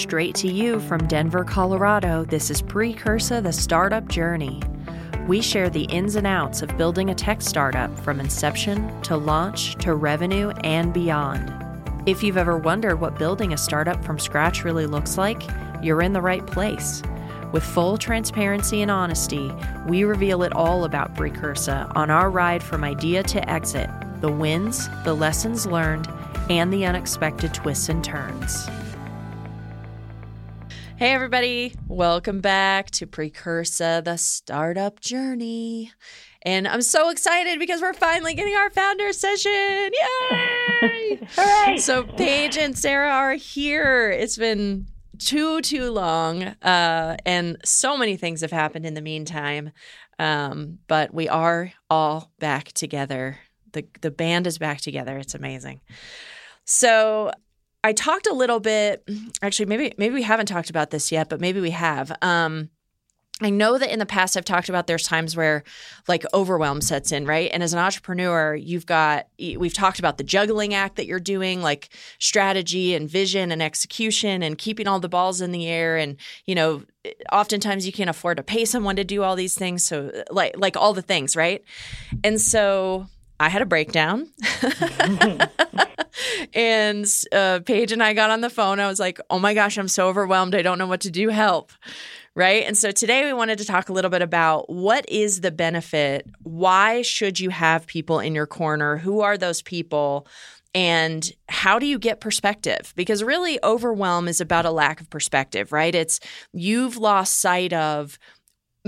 Straight to you from Denver, Colorado, this is Precursa the Startup Journey. We share the ins and outs of building a tech startup from inception to launch to revenue and beyond. If you've ever wondered what building a startup from scratch really looks like, you're in the right place. With full transparency and honesty, we reveal it all about Precursa on our ride from idea to exit the wins, the lessons learned, and the unexpected twists and turns. Hey, everybody, welcome back to Precursa, the startup journey. And I'm so excited because we're finally getting our founder session. Yay! Hooray! So, Paige and Sarah are here. It's been too, too long. Uh, and so many things have happened in the meantime. Um, but we are all back together. The, the band is back together. It's amazing. So, I talked a little bit. Actually, maybe maybe we haven't talked about this yet, but maybe we have. Um, I know that in the past I've talked about there's times where like overwhelm sets in, right? And as an entrepreneur, you've got we've talked about the juggling act that you're doing, like strategy and vision and execution and keeping all the balls in the air and, you know, oftentimes you can't afford to pay someone to do all these things, so like like all the things, right? And so I had a breakdown. and uh, Paige and I got on the phone. I was like, oh my gosh, I'm so overwhelmed. I don't know what to do. Help. Right. And so today we wanted to talk a little bit about what is the benefit? Why should you have people in your corner? Who are those people? And how do you get perspective? Because really, overwhelm is about a lack of perspective, right? It's you've lost sight of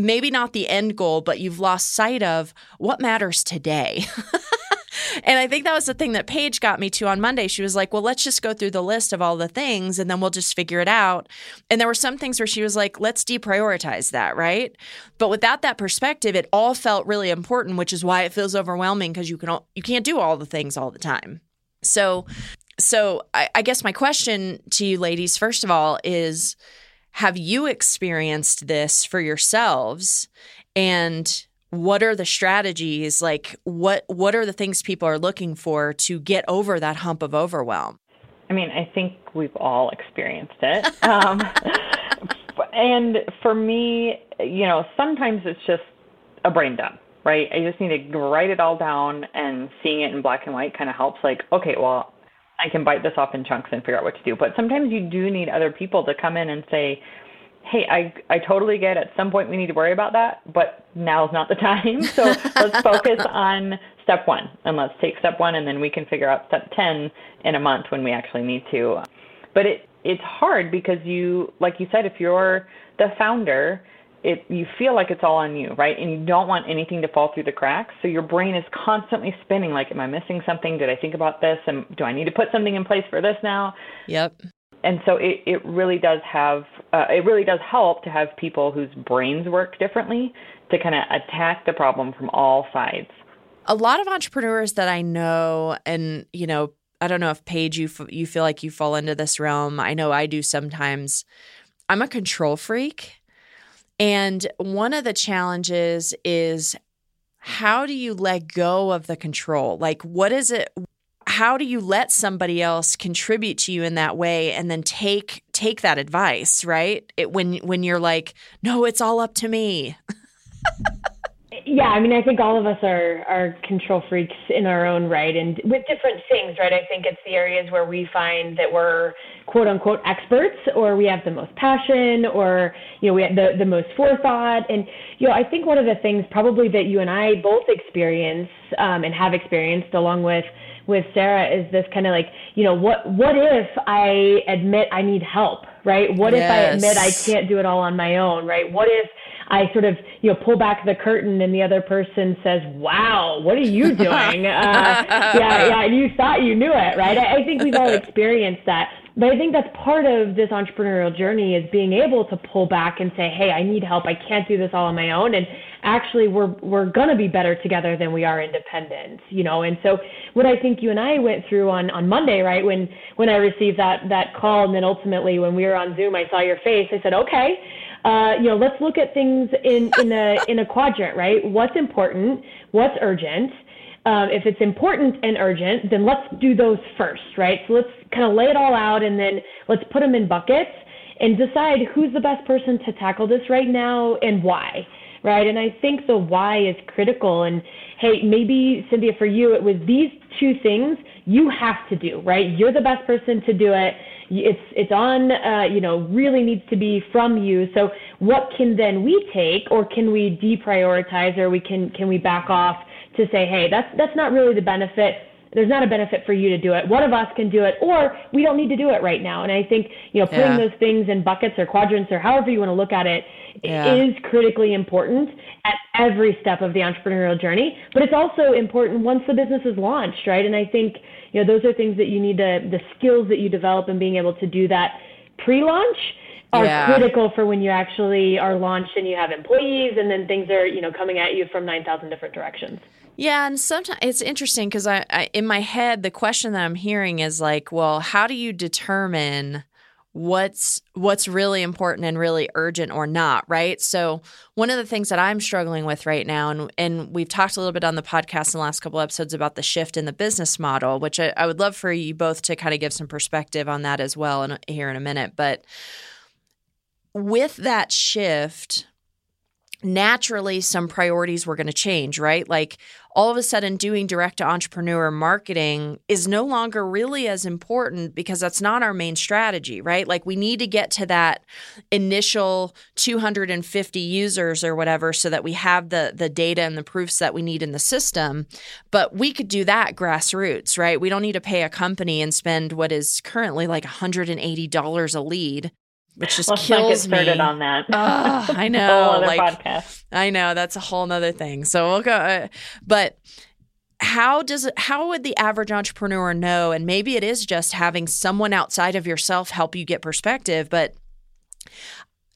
maybe not the end goal, but you've lost sight of what matters today. and I think that was the thing that Paige got me to on Monday. She was like, well, let's just go through the list of all the things and then we'll just figure it out. And there were some things where she was like, let's deprioritize that, right? But without that perspective, it all felt really important, which is why it feels overwhelming because you can you can't do all the things all the time. So so I, I guess my question to you ladies, first of all, is have you experienced this for yourselves? And what are the strategies? Like what what are the things people are looking for to get over that hump of overwhelm? I mean i think we've all experienced it. Um, and for me you know sometimes it's just a brain dump right? I just need to write it all down and seeing it in black and white kind of helps like okay well i can bite this off in chunks and figure out what to do but sometimes you do need other people to come in and say hey, I I totally get at some point we need to worry about that, but now's not the time. So let's focus on step one and let's take step one and then we can figure out step 10 in a month when we actually need to. But it it's hard because you like you said if you're the founder, it you feel like it's all on you, right? And you don't want anything to fall through the cracks. So your brain is constantly spinning like am I missing something? Did I think about this? And do I need to put something in place for this now? Yep and so it, it really does have uh, it really does help to have people whose brains work differently to kind of attack the problem from all sides. A lot of entrepreneurs that I know, and you know, I don't know if Paige you f- you feel like you fall into this realm. I know I do sometimes. I'm a control freak, and one of the challenges is how do you let go of the control? Like, what is it? how do you let somebody else contribute to you in that way and then take take that advice right it, when when you're like no it's all up to me yeah i mean i think all of us are are control freaks in our own right and with different things right i think it's the areas where we find that we're quote unquote experts or we have the most passion or you know we have the the most forethought and you know i think one of the things probably that you and i both experience um, and have experienced along with with Sarah is this kind of like, you know, what what if I admit I need help, right? What yes. if I admit I can't do it all on my own, right? What if I sort of, you know, pull back the curtain and the other person says, "Wow, what are you doing?" uh, yeah, yeah, and you thought you knew it, right? I, I think we've all experienced that. But I think that's part of this entrepreneurial journey is being able to pull back and say, "Hey, I need help. I can't do this all on my own." And actually, we're we're gonna be better together than we are independent, you know. And so, what I think you and I went through on on Monday, right when when I received that that call, and then ultimately when we were on Zoom, I saw your face. I said, "Okay." Uh, you know, let's look at things in, in a in a quadrant, right? What's important? What's urgent? Um, if it's important and urgent, then let's do those first, right? So let's kind of lay it all out and then let's put them in buckets. and decide who's the best person to tackle this right now and why right? And I think the why is critical. And hey, maybe Cynthia, for you, it was these two things you have to do, right? You're the best person to do it. It's it's on, uh, you know, really needs to be from you. So what can then we take, or can we deprioritize, or we can can we back off to say, hey, that's that's not really the benefit there's not a benefit for you to do it. One of us can do it, or we don't need to do it right now. And I think, you know, putting yeah. those things in buckets or quadrants or however you want to look at it yeah. is critically important at every step of the entrepreneurial journey. But it's also important once the business is launched, right? And I think, you know, those are things that you need to, the skills that you develop and being able to do that pre-launch are yeah. critical for when you actually are launched and you have employees and then things are, you know, coming at you from 9,000 different directions. Yeah, and sometimes it's interesting because I, I, in my head, the question that I'm hearing is like, well, how do you determine what's what's really important and really urgent or not, right? So one of the things that I'm struggling with right now, and and we've talked a little bit on the podcast in the last couple episodes about the shift in the business model, which I, I would love for you both to kind of give some perspective on that as well, and here in a minute, but with that shift naturally some priorities were going to change, right? Like all of a sudden doing direct to entrepreneur marketing is no longer really as important because that's not our main strategy, right? Like we need to get to that initial 250 users or whatever so that we have the the data and the proofs that we need in the system. But we could do that grassroots, right? We don't need to pay a company and spend what is currently like $180 a lead which just Let's kills not get started me. on that. Oh, I know. like, podcast. I know that's a whole nother thing. So we'll go. Uh, but how does it? How would the average entrepreneur know? And maybe it is just having someone outside of yourself help you get perspective. But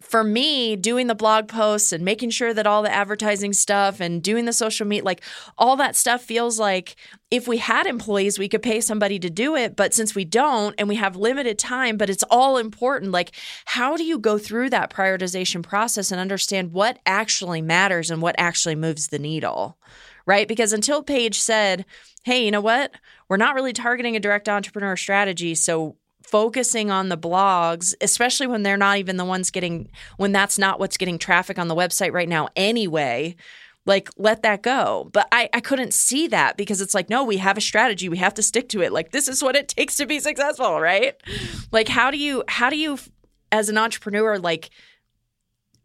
for me, doing the blog posts and making sure that all the advertising stuff and doing the social media, like all that stuff feels like if we had employees, we could pay somebody to do it. But since we don't and we have limited time, but it's all important, like how do you go through that prioritization process and understand what actually matters and what actually moves the needle? Right? Because until Paige said, hey, you know what? We're not really targeting a direct entrepreneur strategy. So focusing on the blogs, especially when they're not even the ones getting, when that's not what's getting traffic on the website right now anyway, like let that go. But I, I couldn't see that because it's like, no, we have a strategy. We have to stick to it. Like this is what it takes to be successful, right? Like how do you, how do you, as an entrepreneur, like,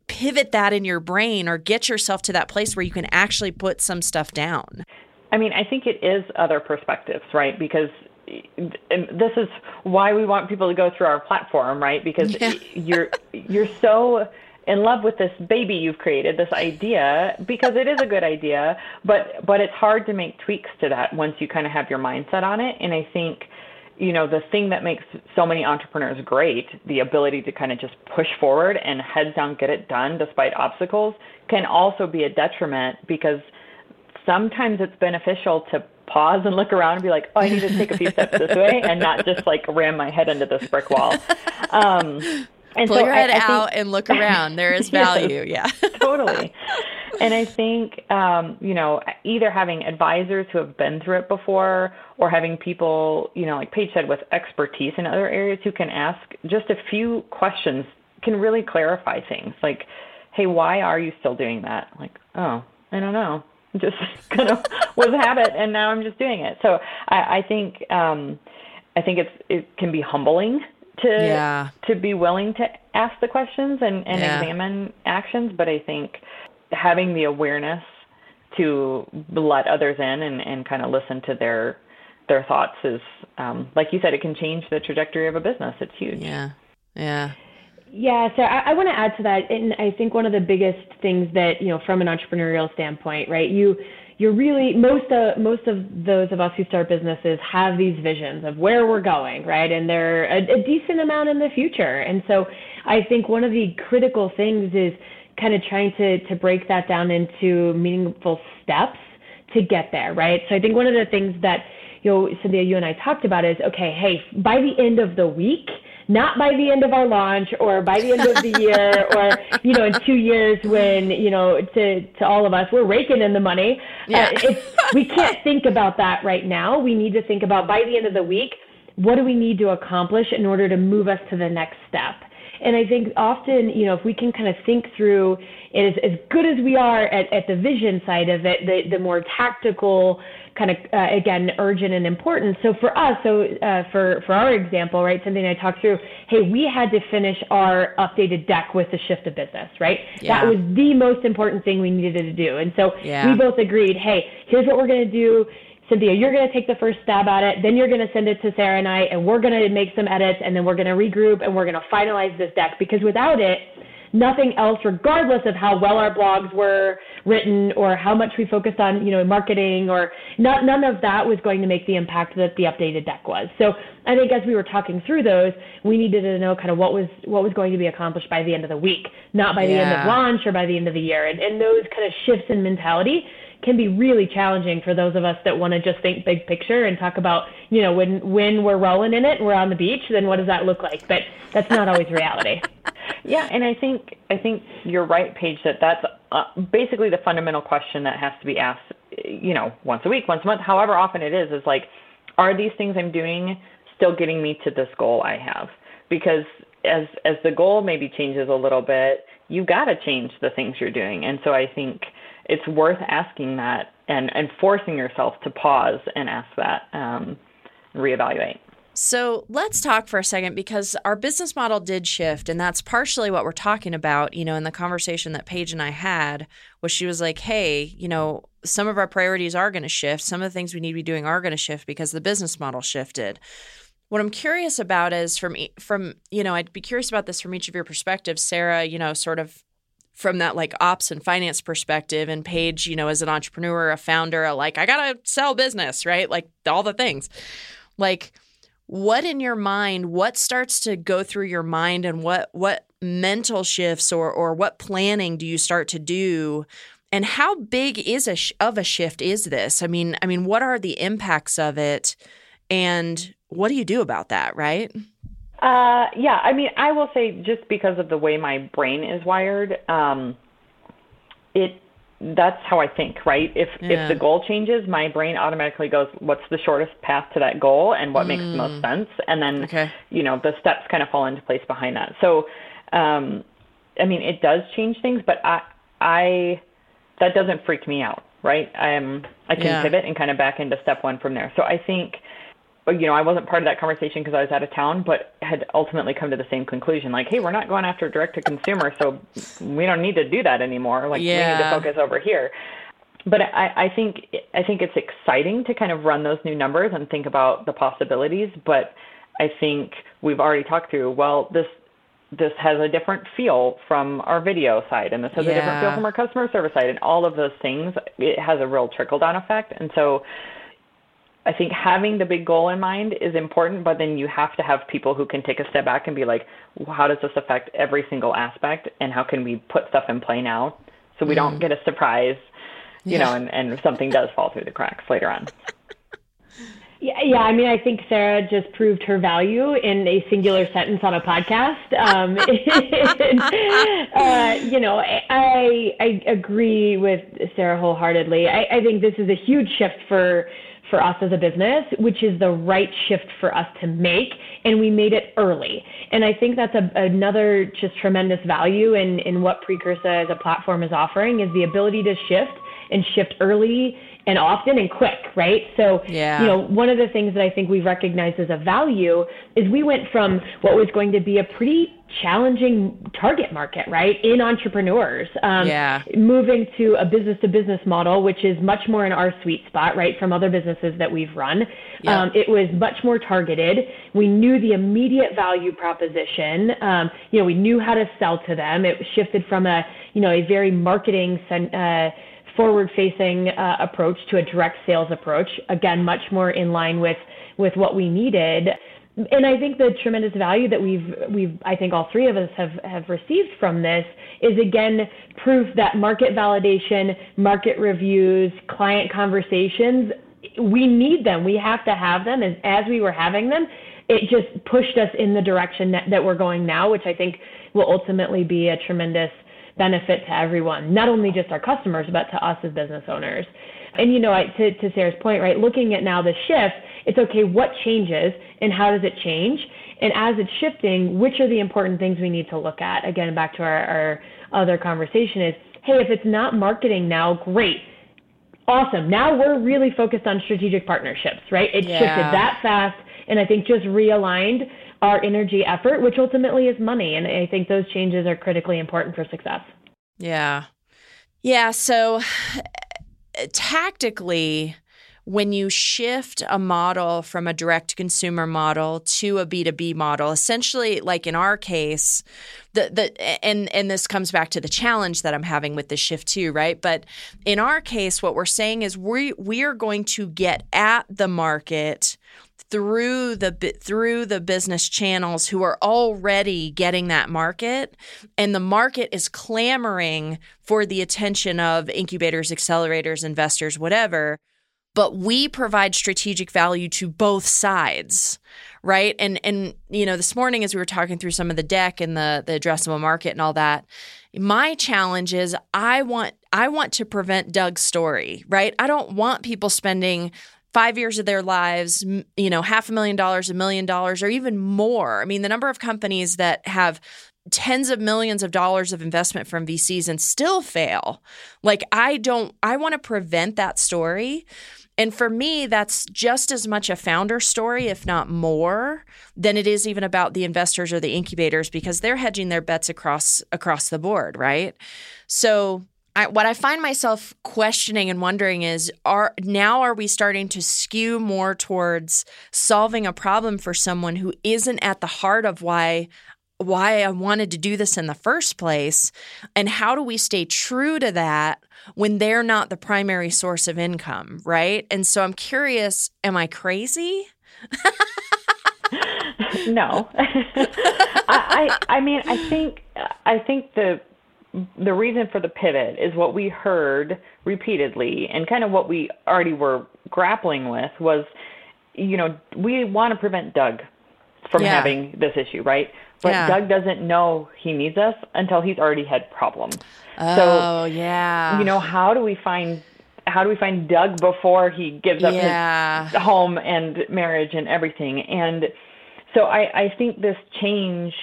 pivot that in your brain or get yourself to that place where you can actually put some stuff down? I mean, I think it is other perspectives, right? Because this is why we want people to go through our platform, right? Because yeah. you're you're so in love with this baby you've created, this idea, because it is a good idea, but but it's hard to make tweaks to that once you kind of have your mindset on it. And I think, you know, the thing that makes so many entrepreneurs great, the ability to kind of just push forward and heads down get it done despite obstacles, can also be a detriment because sometimes it's beneficial to pause and look around and be like, oh, I need to take a few steps this way and not just like ram my head into this brick wall. Um, and Pull so your head I, I out think, and look around. There is value. yes, yeah. totally. And I think, um, you know, either having advisors who have been through it before or having people, you know, like Paige said, with expertise in other areas who can ask just a few questions can really clarify things. Like, hey, why are you still doing that? Like, oh, I don't know just kind of was a habit and now I'm just doing it. So I, I think um I think it's it can be humbling to yeah. to be willing to ask the questions and, and yeah. examine actions, but I think having the awareness to let others in and, and kind of listen to their their thoughts is um, like you said, it can change the trajectory of a business. It's huge. Yeah. Yeah. Yeah, so I, I want to add to that, and I think one of the biggest things that you know, from an entrepreneurial standpoint, right? You you're really most of most of those of us who start businesses have these visions of where we're going, right? And they're a, a decent amount in the future. And so I think one of the critical things is kind of trying to to break that down into meaningful steps to get there, right? So I think one of the things that you know, Cynthia, you and I talked about is okay, hey, by the end of the week not by the end of our launch or by the end of the year or you know in two years when you know to to all of us we're raking in the money. Yeah. Uh, we can't think about that right now. We need to think about by the end of the week what do we need to accomplish in order to move us to the next step And I think often, you know, if we can kind of think through it as, as good as we are at, at the vision side of it, the, the more tactical kind of uh, again urgent and important. So for us, so uh, for for our example, right, something I talked through. Hey, we had to finish our updated deck with the shift of business, right? Yeah. That was the most important thing we needed to do, and so yeah. we both agreed. Hey, here's what we're going to do. Cynthia, you're going to take the first stab at it. Then you're going to send it to Sarah and I, and we're going to make some edits, and then we're going to regroup, and we're going to finalize this deck. Because without it, nothing else, regardless of how well our blogs were written or how much we focused on, you know, marketing or not, none of that was going to make the impact that the updated deck was. So I think as we were talking through those, we needed to know kind of what was what was going to be accomplished by the end of the week, not by the end of launch or by the end of the year. And, and those kind of shifts in mentality can be really challenging for those of us that want to just think big picture and talk about, you know, when when we're rolling in it, and we're on the beach, then what does that look like? But that's not always reality. Yeah, and I think I think you're right, Paige. That that's uh, basically the fundamental question that has to be asked. You know, once a week, once a month, however often it is, is like, are these things I'm doing still getting me to this goal I have? Because as as the goal maybe changes a little bit, you've got to change the things you're doing. And so I think it's worth asking that and and forcing yourself to pause and ask that um, reevaluate. So let's talk for a second because our business model did shift, and that's partially what we're talking about. You know, in the conversation that Paige and I had, was she was like, "Hey, you know, some of our priorities are going to shift. Some of the things we need to be doing are going to shift because the business model shifted." What I'm curious about is from from you know, I'd be curious about this from each of your perspectives, Sarah. You know, sort of from that like ops and finance perspective, and Paige, you know, as an entrepreneur, a founder, like I gotta sell business, right? Like all the things, like what in your mind what starts to go through your mind and what what mental shifts or or what planning do you start to do? And how big is a sh- of a shift is this? I mean i mean what are the impacts of it? And what do you do about that right uh, yeah i mean i will say just because of the way my brain is wired um, it that's how I think, right? If yeah. if the goal changes, my brain automatically goes, what's the shortest path to that goal and what mm. makes the most mm. sense? And then okay. you know, the steps kind of fall into place behind that. So um I mean, it does change things, but I I that doesn't freak me out, right? I'm I can yeah. pivot and kind of back into step 1 from there. So I think you know, I wasn't part of that conversation because I was out of town, but had ultimately come to the same conclusion. Like, hey, we're not going after direct to consumer, so we don't need to do that anymore. Like, yeah. we need to focus over here. But I, I think I think it's exciting to kind of run those new numbers and think about the possibilities. But I think we've already talked through. Well, this this has a different feel from our video side, and this has yeah. a different feel from our customer service side, and all of those things. It has a real trickle down effect, and so I think having the big goal in mind is important, but then you have to have people who can take a step back and be like, well, how does this affect every single aspect, and how can we put stuff in play now so we mm. don't get a surprise, you yeah. know, and, and something does fall through the cracks later on. Yeah, yeah. I mean, I think Sarah just proved her value in a singular sentence on a podcast. Um, and, uh, you know, I I agree with Sarah wholeheartedly. I, I think this is a huge shift for for us as a business, which is the right shift for us to make. And we made it early. And I think that's a, another just tremendous value in, in what Precursa as a platform is offering is the ability to shift and shift early and often and quick, right? So, yeah. you know, one of the things that I think we've recognized as a value is we went from what was going to be a pretty challenging target market, right, in entrepreneurs, um, yeah. moving to a business to business model, which is much more in our sweet spot, right, from other businesses that we've run. Yeah. Um, it was much more targeted. We knew the immediate value proposition. Um, you know, we knew how to sell to them. It shifted from a, you know, a very marketing. Uh, forward facing uh, approach to a direct sales approach. Again, much more in line with, with what we needed. And I think the tremendous value that we've, we've, I think all three of us have, have received from this is again proof that market validation, market reviews, client conversations, we need them. We have to have them. And as we were having them, it just pushed us in the direction that, that we're going now, which I think will ultimately be a tremendous benefit to everyone, not only just our customers, but to us as business owners. And you know, I, to, to Sarah's point, right, looking at now the shift, it's okay, what changes and how does it change? And as it's shifting, which are the important things we need to look at? Again, back to our, our other conversation is, hey, if it's not marketing now, great. Awesome. Now we're really focused on strategic partnerships, right? It yeah. shifted that fast and I think just realigned our energy effort, which ultimately is money. And I think those changes are critically important for success. Yeah. Yeah. So tactically, when you shift a model from a direct consumer model to a B2B model, essentially like in our case, the the and and this comes back to the challenge that I'm having with this shift too, right? But in our case, what we're saying is we we are going to get at the market through the through the business channels who are already getting that market and the market is clamoring for the attention of incubators accelerators investors whatever but we provide strategic value to both sides right? And and you know this morning as we were talking through some of the deck and the the addressable market and all that my challenge is i want i want to prevent doug's story right? I don't want people spending five years of their lives you know half a million dollars a million dollars or even more i mean the number of companies that have tens of millions of dollars of investment from VCs and still fail. Like I don't I want to prevent that story. And for me, that's just as much a founder story, if not more, than it is even about the investors or the incubators because they're hedging their bets across across the board, right? So I, what I find myself questioning and wondering is are now are we starting to skew more towards solving a problem for someone who isn't at the heart of why why I wanted to do this in the first place and how do we stay true to that when they're not the primary source of income, right? And so I'm curious, am I crazy? no. I, I I mean I think I think the the reason for the pivot is what we heard repeatedly and kind of what we already were grappling with was you know we want to prevent Doug from yeah. having this issue, right? But yeah. Doug doesn't know he needs us until he's already had problems. Oh, so, yeah. You know, how do we find how do we find Doug before he gives up yeah. his home and marriage and everything? And so I, I think this change,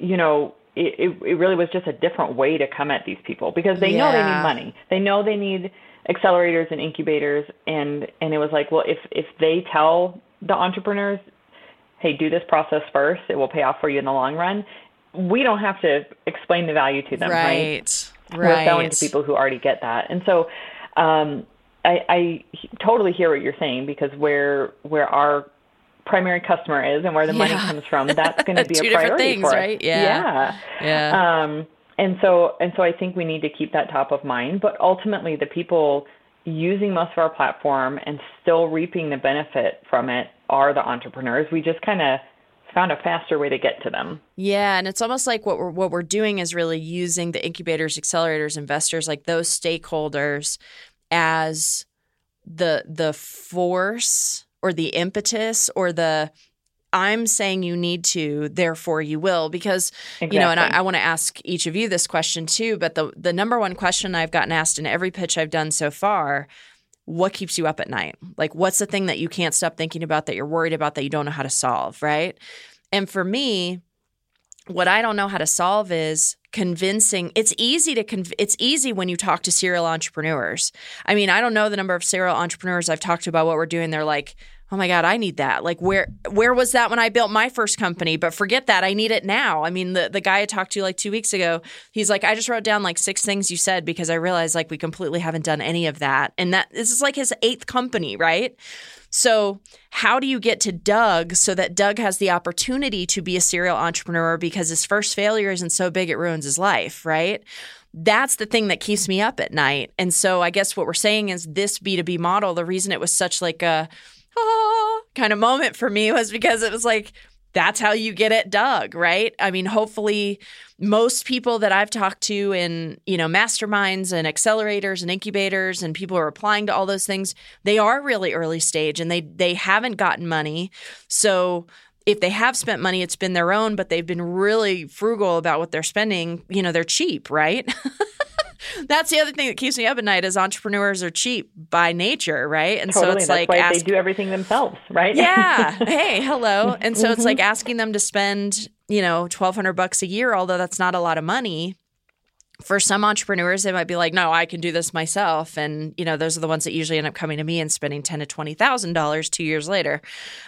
you know, it, it, it really was just a different way to come at these people because they yeah. know they need money. They know they need accelerators and incubators and and it was like, well, if if they tell the entrepreneurs hey, do this process first. It will pay off for you in the long run. We don't have to explain the value to them, right? Right. We're selling to people who already get that. And so um, I, I totally hear what you're saying because where where our primary customer is and where the yeah. money comes from, that's going to be a priority things, for us. Right? Yeah. Yeah. yeah. Um, and so and so I think we need to keep that top of mind. But ultimately, the people using most of our platform and still reaping the benefit from it are the entrepreneurs. We just kind of found a faster way to get to them. Yeah, and it's almost like what we're what we're doing is really using the incubators, accelerators, investors, like those stakeholders as the the force or the impetus or the I'm saying you need to, therefore you will. Because, exactly. you know, and I, I want to ask each of you this question too, but the, the number one question I've gotten asked in every pitch I've done so far what keeps you up at night? Like, what's the thing that you can't stop thinking about that you're worried about that you don't know how to solve, right? And for me, what I don't know how to solve is convincing it's easy to conv- it's easy when you talk to serial entrepreneurs. I mean, I don't know the number of serial entrepreneurs I've talked to about what we're doing. They're like, oh my god i need that. Like where where was that when i built my first company? But forget that. I need it now. I mean the, the guy i talked to like two weeks ago he's like i just wrote down like six things you said because i realized like we completely haven't done any of that. And that this is like his eighth company right? So how do you get to doug so that doug has the opportunity to be a serial entrepreneur because his first failure isn't so big it ruins his life right? That's the thing that keeps me up at night. And so I guess what we're saying is this B2B model, the reason it was such like a ah, kind of moment for me was because it was like, that's how you get it Doug, right? I mean, hopefully most people that I've talked to in, you know, masterminds and accelerators and incubators and people who are applying to all those things, they are really early stage and they they haven't gotten money. So if they have spent money, it's been their own, but they've been really frugal about what they're spending. You know, they're cheap, right? that's the other thing that keeps me up at night is entrepreneurs are cheap by nature, right? And totally. so it's that's like why ask, they do everything themselves, right? Yeah. hey, hello. And so mm-hmm. it's like asking them to spend, you know, twelve hundred bucks a year, although that's not a lot of money for some entrepreneurs, they might be like, no, I can do this myself. And, you know, those are the ones that usually end up coming to me and spending ten to twenty thousand dollars two years later.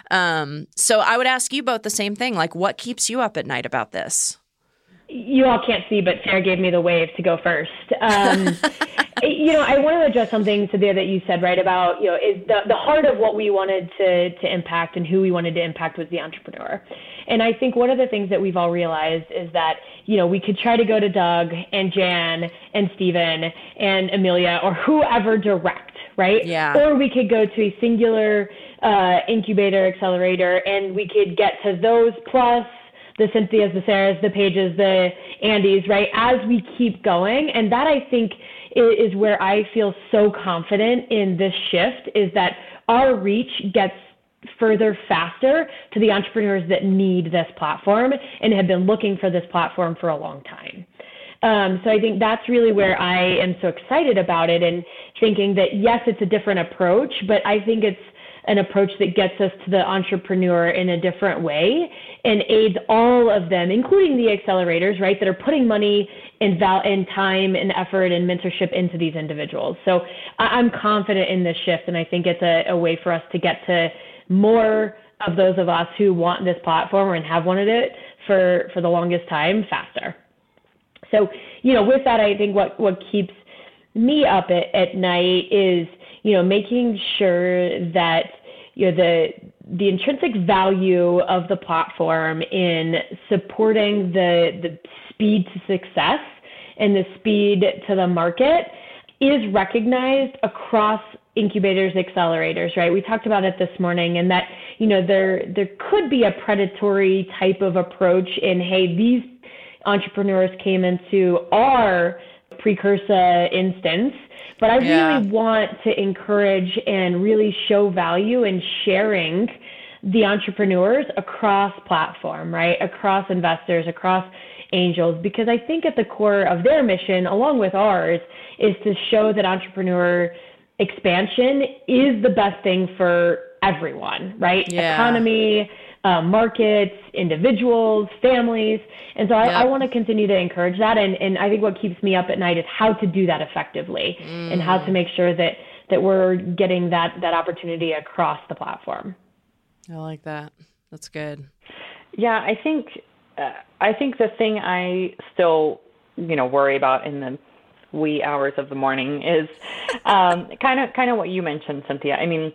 Um, so I would ask you both the same thing. Like, what keeps you up at night about this? You all can't see, but Sarah gave me the wave to go first. Um, you know, I want to address something, Cynthia, that you said right about you know is the the heart of what we wanted to to impact and who we wanted to impact was the entrepreneur. And I think one of the things that we've all realized is that, you know, we could try to go to Doug and Jan and Stephen and Amelia or whoever direct, right? Yeah. Or we could go to a singular uh, incubator, accelerator, and we could get to those plus the Cynthias, the Sarahs, the Paiges, the Andys, right? As we keep going. And that I think is where I feel so confident in this shift is that our reach gets further faster to the entrepreneurs that need this platform and have been looking for this platform for a long time. Um, so I think that's really where I am so excited about it and thinking that yes, it's a different approach, but I think it's an approach that gets us to the entrepreneur in a different way and aids all of them, including the accelerators, right, that are putting money and, val- and time and effort and mentorship into these individuals. So I- am confident in this shift, and I think it's a, a way for us to get to more of those of us who want this platform and have wanted it for, for the longest time faster. So, you know, with that, I think what, what keeps me up at, at night is, you know, making sure that, you know, the, the intrinsic value of the platform in supporting the, the speed to success and the speed to the market is recognized across incubators, accelerators, right? We talked about it this morning, and that you know there there could be a predatory type of approach in hey these entrepreneurs came into our Precursa instance, but I yeah. really want to encourage and really show value in sharing the entrepreneurs across platform, right? Across investors, across angels, because I think at the core of their mission, along with ours, is to show that entrepreneur expansion is the best thing for everyone, right? Yeah. Economy, uh, markets, individuals, families. And so I, yep. I want to continue to encourage that. And, and I think what keeps me up at night is how to do that effectively mm. and how to make sure that, that we're getting that, that opportunity across the platform. I like that. That's good. Yeah, I think uh, I think the thing I still you know worry about in the wee hours of the morning is um, kind of kind of what you mentioned, Cynthia. I mean,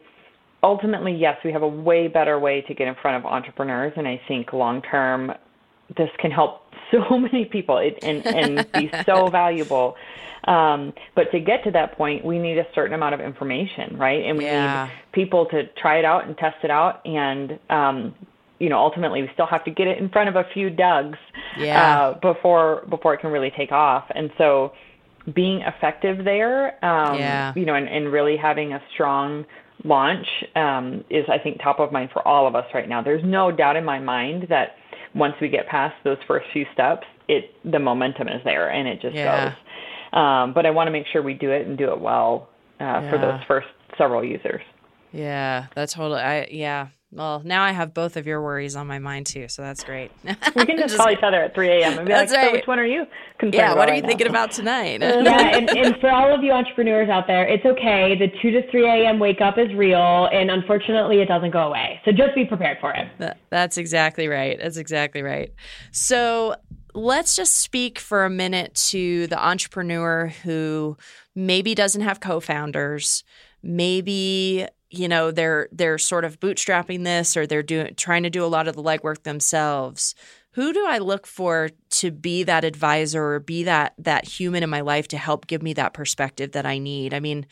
ultimately, yes, we have a way better way to get in front of entrepreneurs, and I think long term, this can help so many people and and be so valuable. Um, but to get to that point, we need a certain amount of information, right? And we yeah. need people to try it out and test it out and um, you know ultimately we still have to get it in front of a few Dougs yeah. uh, before before it can really take off. And so being effective there, um, yeah. you know, and, and really having a strong launch um, is, I think, top of mind for all of us right now. There's no doubt in my mind that once we get past those first few steps, it the momentum is there and it just yeah. goes. Um, but I want to make sure we do it and do it well uh, yeah. for those first several users. Yeah, that's totally. I yeah, well, now I have both of your worries on my mind too, so that's great. we can just, call each other at 3 a.m. and be that's like, right. so which one are you concerned Yeah, what are you right thinking now? about tonight? yeah, and, and for all of you entrepreneurs out there, it's okay. The 2 to 3 a.m. wake up is real, and unfortunately, it doesn't go away. So just be prepared for it. That, that's exactly right. That's exactly right. So let's just speak for a minute to the entrepreneur who maybe doesn't have co founders, maybe you know they're they're sort of bootstrapping this or they're doing trying to do a lot of the legwork themselves. Who do i look for to be that advisor or be that that human in my life to help give me that perspective that i need? I mean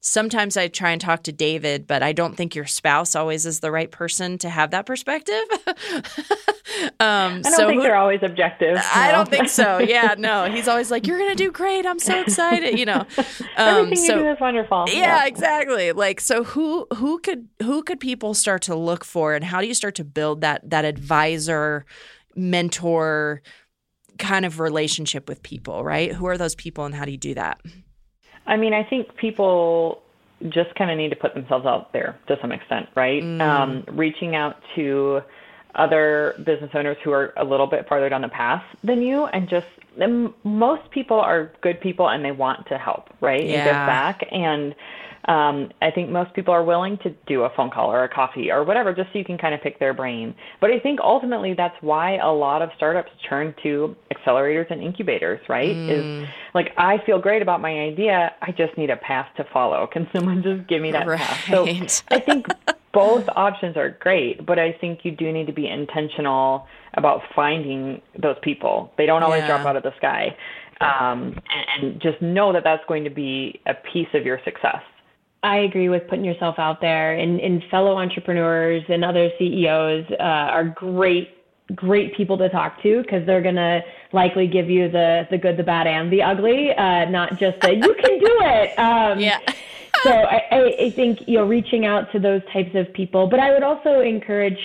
sometimes I try and talk to David, but I don't think your spouse always is the right person to have that perspective. um, I don't so think who, they're always objective. No. I don't think so. Yeah, no, he's always like, "You're gonna do great. I'm so excited." You know, um, everything so, you do is wonderful. Yeah, yeah, exactly. Like, so who who could who could people start to look for, and how do you start to build that that advisor, mentor? kind of relationship with people, right? Who are those people and how do you do that? I mean, I think people just kind of need to put themselves out there to some extent, right? Mm. Um, reaching out to other business owners who are a little bit farther down the path than you and just most people are good people and they want to help right yeah. and give back and um, I think most people are willing to do a phone call or a coffee or whatever just so you can kind of pick their brain. But I think ultimately that's why a lot of startups turn to accelerators and incubators, right? Mm. Is like I feel great about my idea, I just need a path to follow. Can someone just give me that right. path? So I think both options are great, but I think you do need to be intentional about finding those people. They don't always yeah. drop out of the sky. Um, and, and just know that that's going to be a piece of your success. I agree with putting yourself out there, and, and fellow entrepreneurs and other CEOs uh, are great, great people to talk to because they're gonna likely give you the the good, the bad, and the ugly, uh, not just that you can do it. Um, yeah. so I, I think you know reaching out to those types of people, but I would also encourage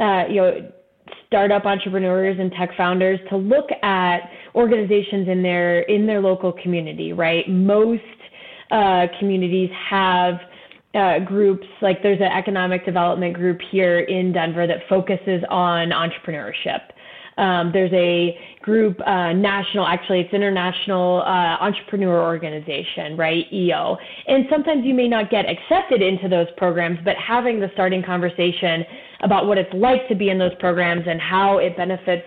uh, you know startup entrepreneurs and tech founders to look at organizations in their in their local community. Right, most uh, communities have uh, groups like there's an economic development group here in Denver that focuses on entrepreneurship. Um, there's a group, uh, national, actually, it's International uh, Entrepreneur Organization, right? EO. And sometimes you may not get accepted into those programs, but having the starting conversation about what it's like to be in those programs and how it benefits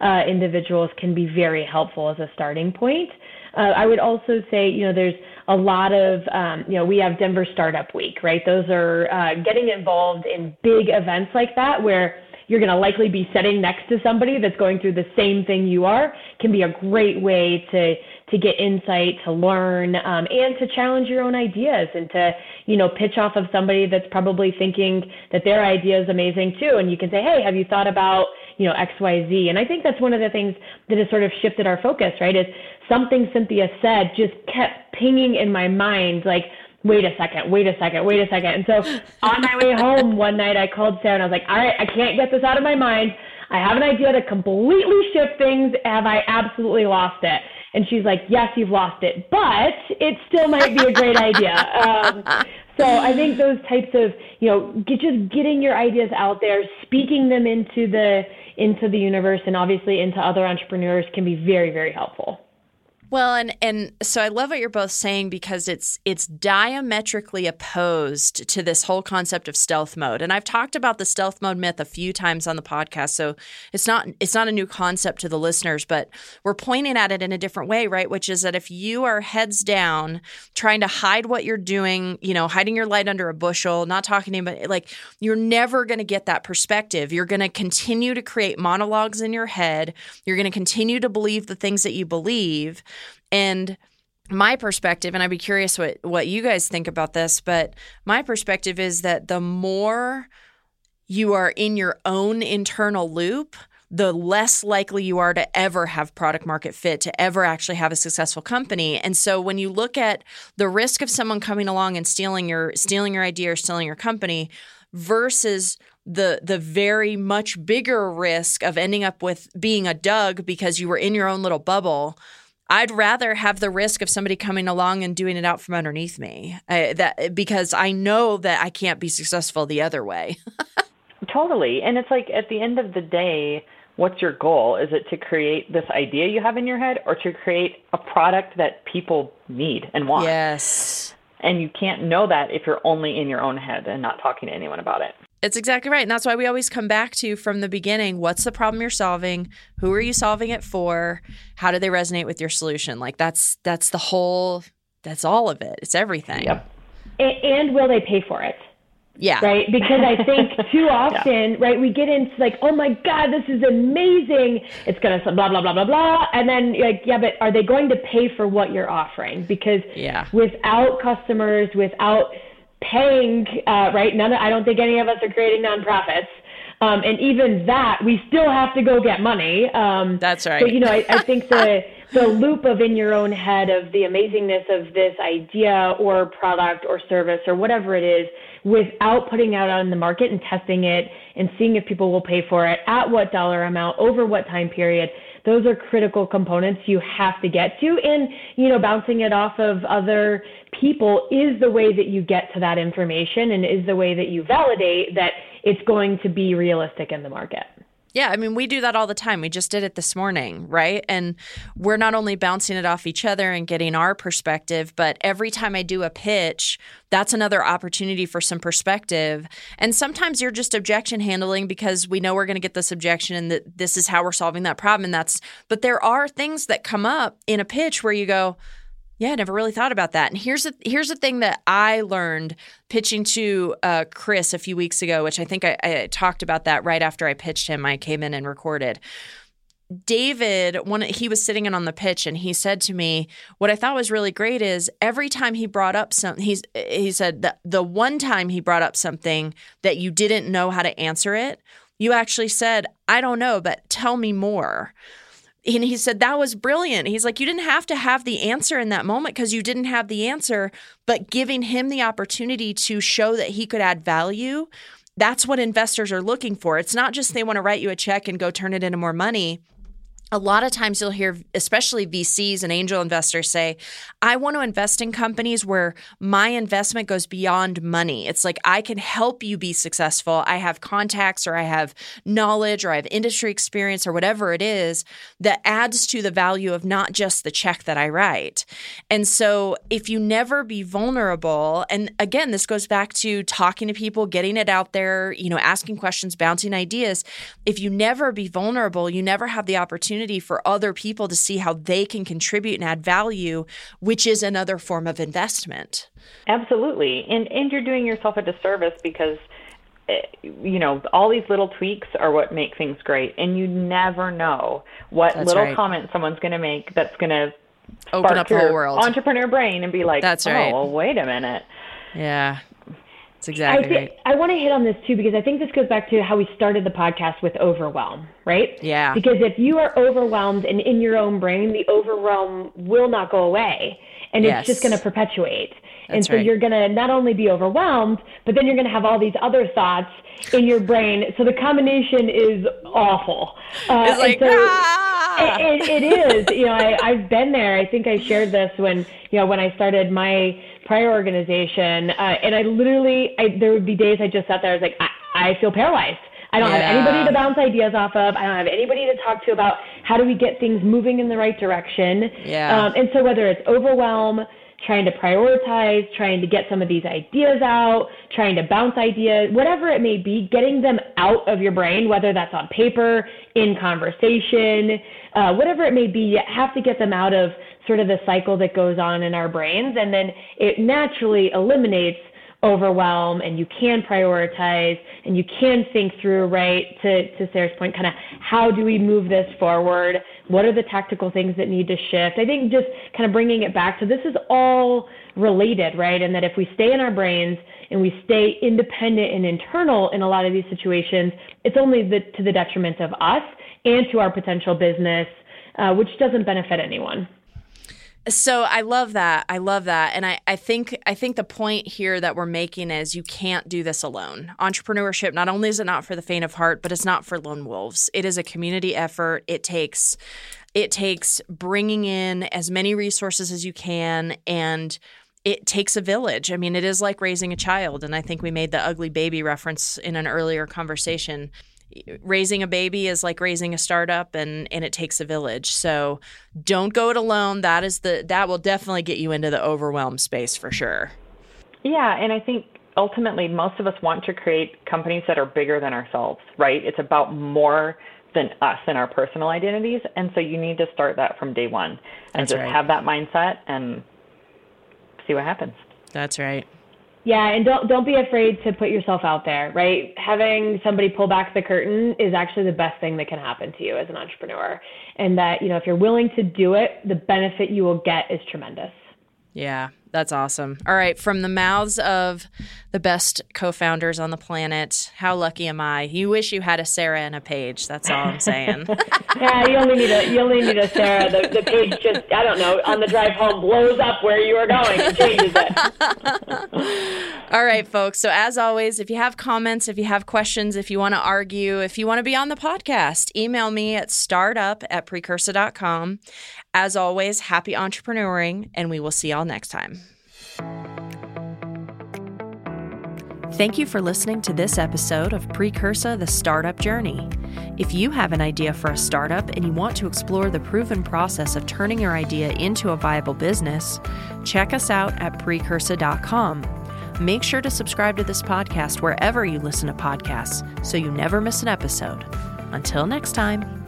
uh, individuals can be very helpful as a starting point. Uh, I would also say, you know, there's a lot of, um, you know, we have Denver Startup Week, right? Those are uh, getting involved in big events like that where you're going to likely be sitting next to somebody that's going through the same thing you are can be a great way to to get insight, to learn, um, and to challenge your own ideas and to, you know, pitch off of somebody that's probably thinking that their idea is amazing too. And you can say, hey, have you thought about, you know, X, Y, Z? And I think that's one of the things that has sort of shifted our focus, right? Is something Cynthia said just kept pinging in my mind, like, wait a second, wait a second, wait a second. And so on my way home one night, I called Sarah and I was like, all right, I can't get this out of my mind. I have an idea to completely shift things. Have I absolutely lost it? And she's like, yes, you've lost it, but it still might be a great idea. Um, so I think those types of, you know, get, just getting your ideas out there, speaking them into the into the universe, and obviously into other entrepreneurs can be very, very helpful. Well, and and so I love what you're both saying because it's it's diametrically opposed to this whole concept of stealth mode. And I've talked about the stealth mode myth a few times on the podcast, so it's not it's not a new concept to the listeners, but we're pointing at it in a different way, right? Which is that if you are heads down trying to hide what you're doing, you know, hiding your light under a bushel, not talking to anybody, like you're never going to get that perspective. You're going to continue to create monologues in your head. You're going to continue to believe the things that you believe and my perspective, and I'd be curious what, what you guys think about this, but my perspective is that the more you are in your own internal loop, the less likely you are to ever have product market fit, to ever actually have a successful company. And so when you look at the risk of someone coming along and stealing your stealing your idea or stealing your company versus the the very much bigger risk of ending up with being a Doug because you were in your own little bubble, I'd rather have the risk of somebody coming along and doing it out from underneath me. I, that because I know that I can't be successful the other way. totally. And it's like at the end of the day, what's your goal? Is it to create this idea you have in your head or to create a product that people need and want? Yes. And you can't know that if you're only in your own head and not talking to anyone about it. It's exactly right. And that's why we always come back to from the beginning what's the problem you're solving? Who are you solving it for? How do they resonate with your solution? Like that's that's the whole that's all of it. It's everything. Yep. And, and will they pay for it? Yeah. Right. Because I think too often, yeah. right, we get into like, oh my God, this is amazing. It's going to blah, blah, blah, blah, blah. And then like, yeah, but are they going to pay for what you're offering? Because yeah. without customers, without paying, uh, right? None. Of, I don't think any of us are creating nonprofits. Um, and even that, we still have to go get money. Um, That's right. So, you know, I, I think the, the loop of in your own head of the amazingness of this idea or product or service or whatever it is without putting out on the market and testing it and seeing if people will pay for it at what dollar amount over what time period those are critical components you have to get to and you know bouncing it off of other people is the way that you get to that information and is the way that you validate that it's going to be realistic in the market yeah, I mean, we do that all the time. We just did it this morning, right? And we're not only bouncing it off each other and getting our perspective, but every time I do a pitch, that's another opportunity for some perspective. And sometimes you're just objection handling because we know we're going to get this objection and that this is how we're solving that problem. And that's, but there are things that come up in a pitch where you go, yeah, I never really thought about that. And here's the here's the thing that I learned pitching to uh, Chris a few weeks ago, which I think I, I talked about that right after I pitched him. I came in and recorded. David, when he was sitting in on the pitch, and he said to me, "What I thought was really great is every time he brought up something, he's he said that the one time he brought up something that you didn't know how to answer it, you actually said, "I don't know, but tell me more." And he said that was brilliant. He's like, you didn't have to have the answer in that moment because you didn't have the answer, but giving him the opportunity to show that he could add value. That's what investors are looking for. It's not just they want to write you a check and go turn it into more money a lot of times you'll hear, especially VCs and angel investors say, I want to invest in companies where my investment goes beyond money. It's like I can help you be successful. I have contacts or I have knowledge or I have industry experience or whatever it is that adds to the value of not just the check that I write. And so if you never be vulnerable, and again, this goes back to talking to people, getting it out there, you know, asking questions, bouncing ideas. If you never be vulnerable, you never have the opportunity opportunity for other people to see how they can contribute and add value, which is another form of investment. Absolutely. And and you're doing yourself a disservice because eh, you know, all these little tweaks are what make things great and you never know what that's little right. comment someone's going to make that's going to open up the whole world. Entrepreneur brain and be like, "That's oh, right. well, wait a minute." Yeah. That's exactly I right. I want to hit on this too because I think this goes back to how we started the podcast with overwhelm, right? Yeah. Because if you are overwhelmed and in your own brain, the overwhelm will not go away and yes. it's just going to perpetuate. That's and so right. you're going to not only be overwhelmed, but then you're going to have all these other thoughts in your brain. So the combination is awful. Uh, it's like, so ah! it, it, it is. You know, I, I've been there. I think I shared this when, you know, when I started my prior organization, uh, and I literally, I, there would be days I just sat there. I was like, I, I feel paralyzed. I don't yeah. have anybody to bounce ideas off of. I don't have anybody to talk to about how do we get things moving in the right direction. Yeah. Um, and so whether it's overwhelm, trying to prioritize, trying to get some of these ideas out, trying to bounce ideas, whatever it may be, getting them out of your brain, whether that's on paper, in conversation, uh, whatever it may be, you have to get them out of sort of the cycle that goes on in our brains. And then it naturally eliminates overwhelm and you can prioritize and you can think through, right, to, to Sarah's point, kind of how do we move this forward? What are the tactical things that need to shift? I think just kind of bringing it back to this is all related, right? And that if we stay in our brains and we stay independent and internal in a lot of these situations, it's only the, to the detriment of us and to our potential business, uh, which doesn't benefit anyone. So I love that. I love that. And I, I think I think the point here that we're making is you can't do this alone. Entrepreneurship, not only is it not for the faint of heart, but it's not for lone wolves. It is a community effort. It takes it takes bringing in as many resources as you can and it takes a village. I mean, it is like raising a child. And I think we made the ugly baby reference in an earlier conversation raising a baby is like raising a startup and and it takes a village. So don't go it alone. That is the that will definitely get you into the overwhelm space for sure. Yeah and i think ultimately most of us want to create companies that are bigger than ourselves right? It's about more than us and our personal identities and so you need to start that from day one and That's just right. have that mindset and see what happens. That's right yeah, and don't don't be afraid to put yourself out there, right? Having somebody pull back the curtain is actually the best thing that can happen to you as an entrepreneur. And that, you know, if you're willing to do it, the benefit you will get is tremendous. Yeah, That's awesome. All right, from the mouths of the best co-founders on the planet, how lucky am I? You wish you had a Sarah and a Paige. That's all I'm saying. yeah, you only need a you only need a Sarah. The, the Paige just I don't know on the drive home blows up where you are going and changes it. all right, folks. So as always, if you have comments, if you have questions, if you want to argue, if you want to be on the podcast, email me at startup at precursa.com. As always, happy entrepreneuring, and we will see y'all next time. Thank you for listening to this episode of Precursa the Startup Journey. If you have an idea for a startup and you want to explore the proven process of turning your idea into a viable business, check us out at precursa.com. Make sure to subscribe to this podcast wherever you listen to podcasts so you never miss an episode. Until next time.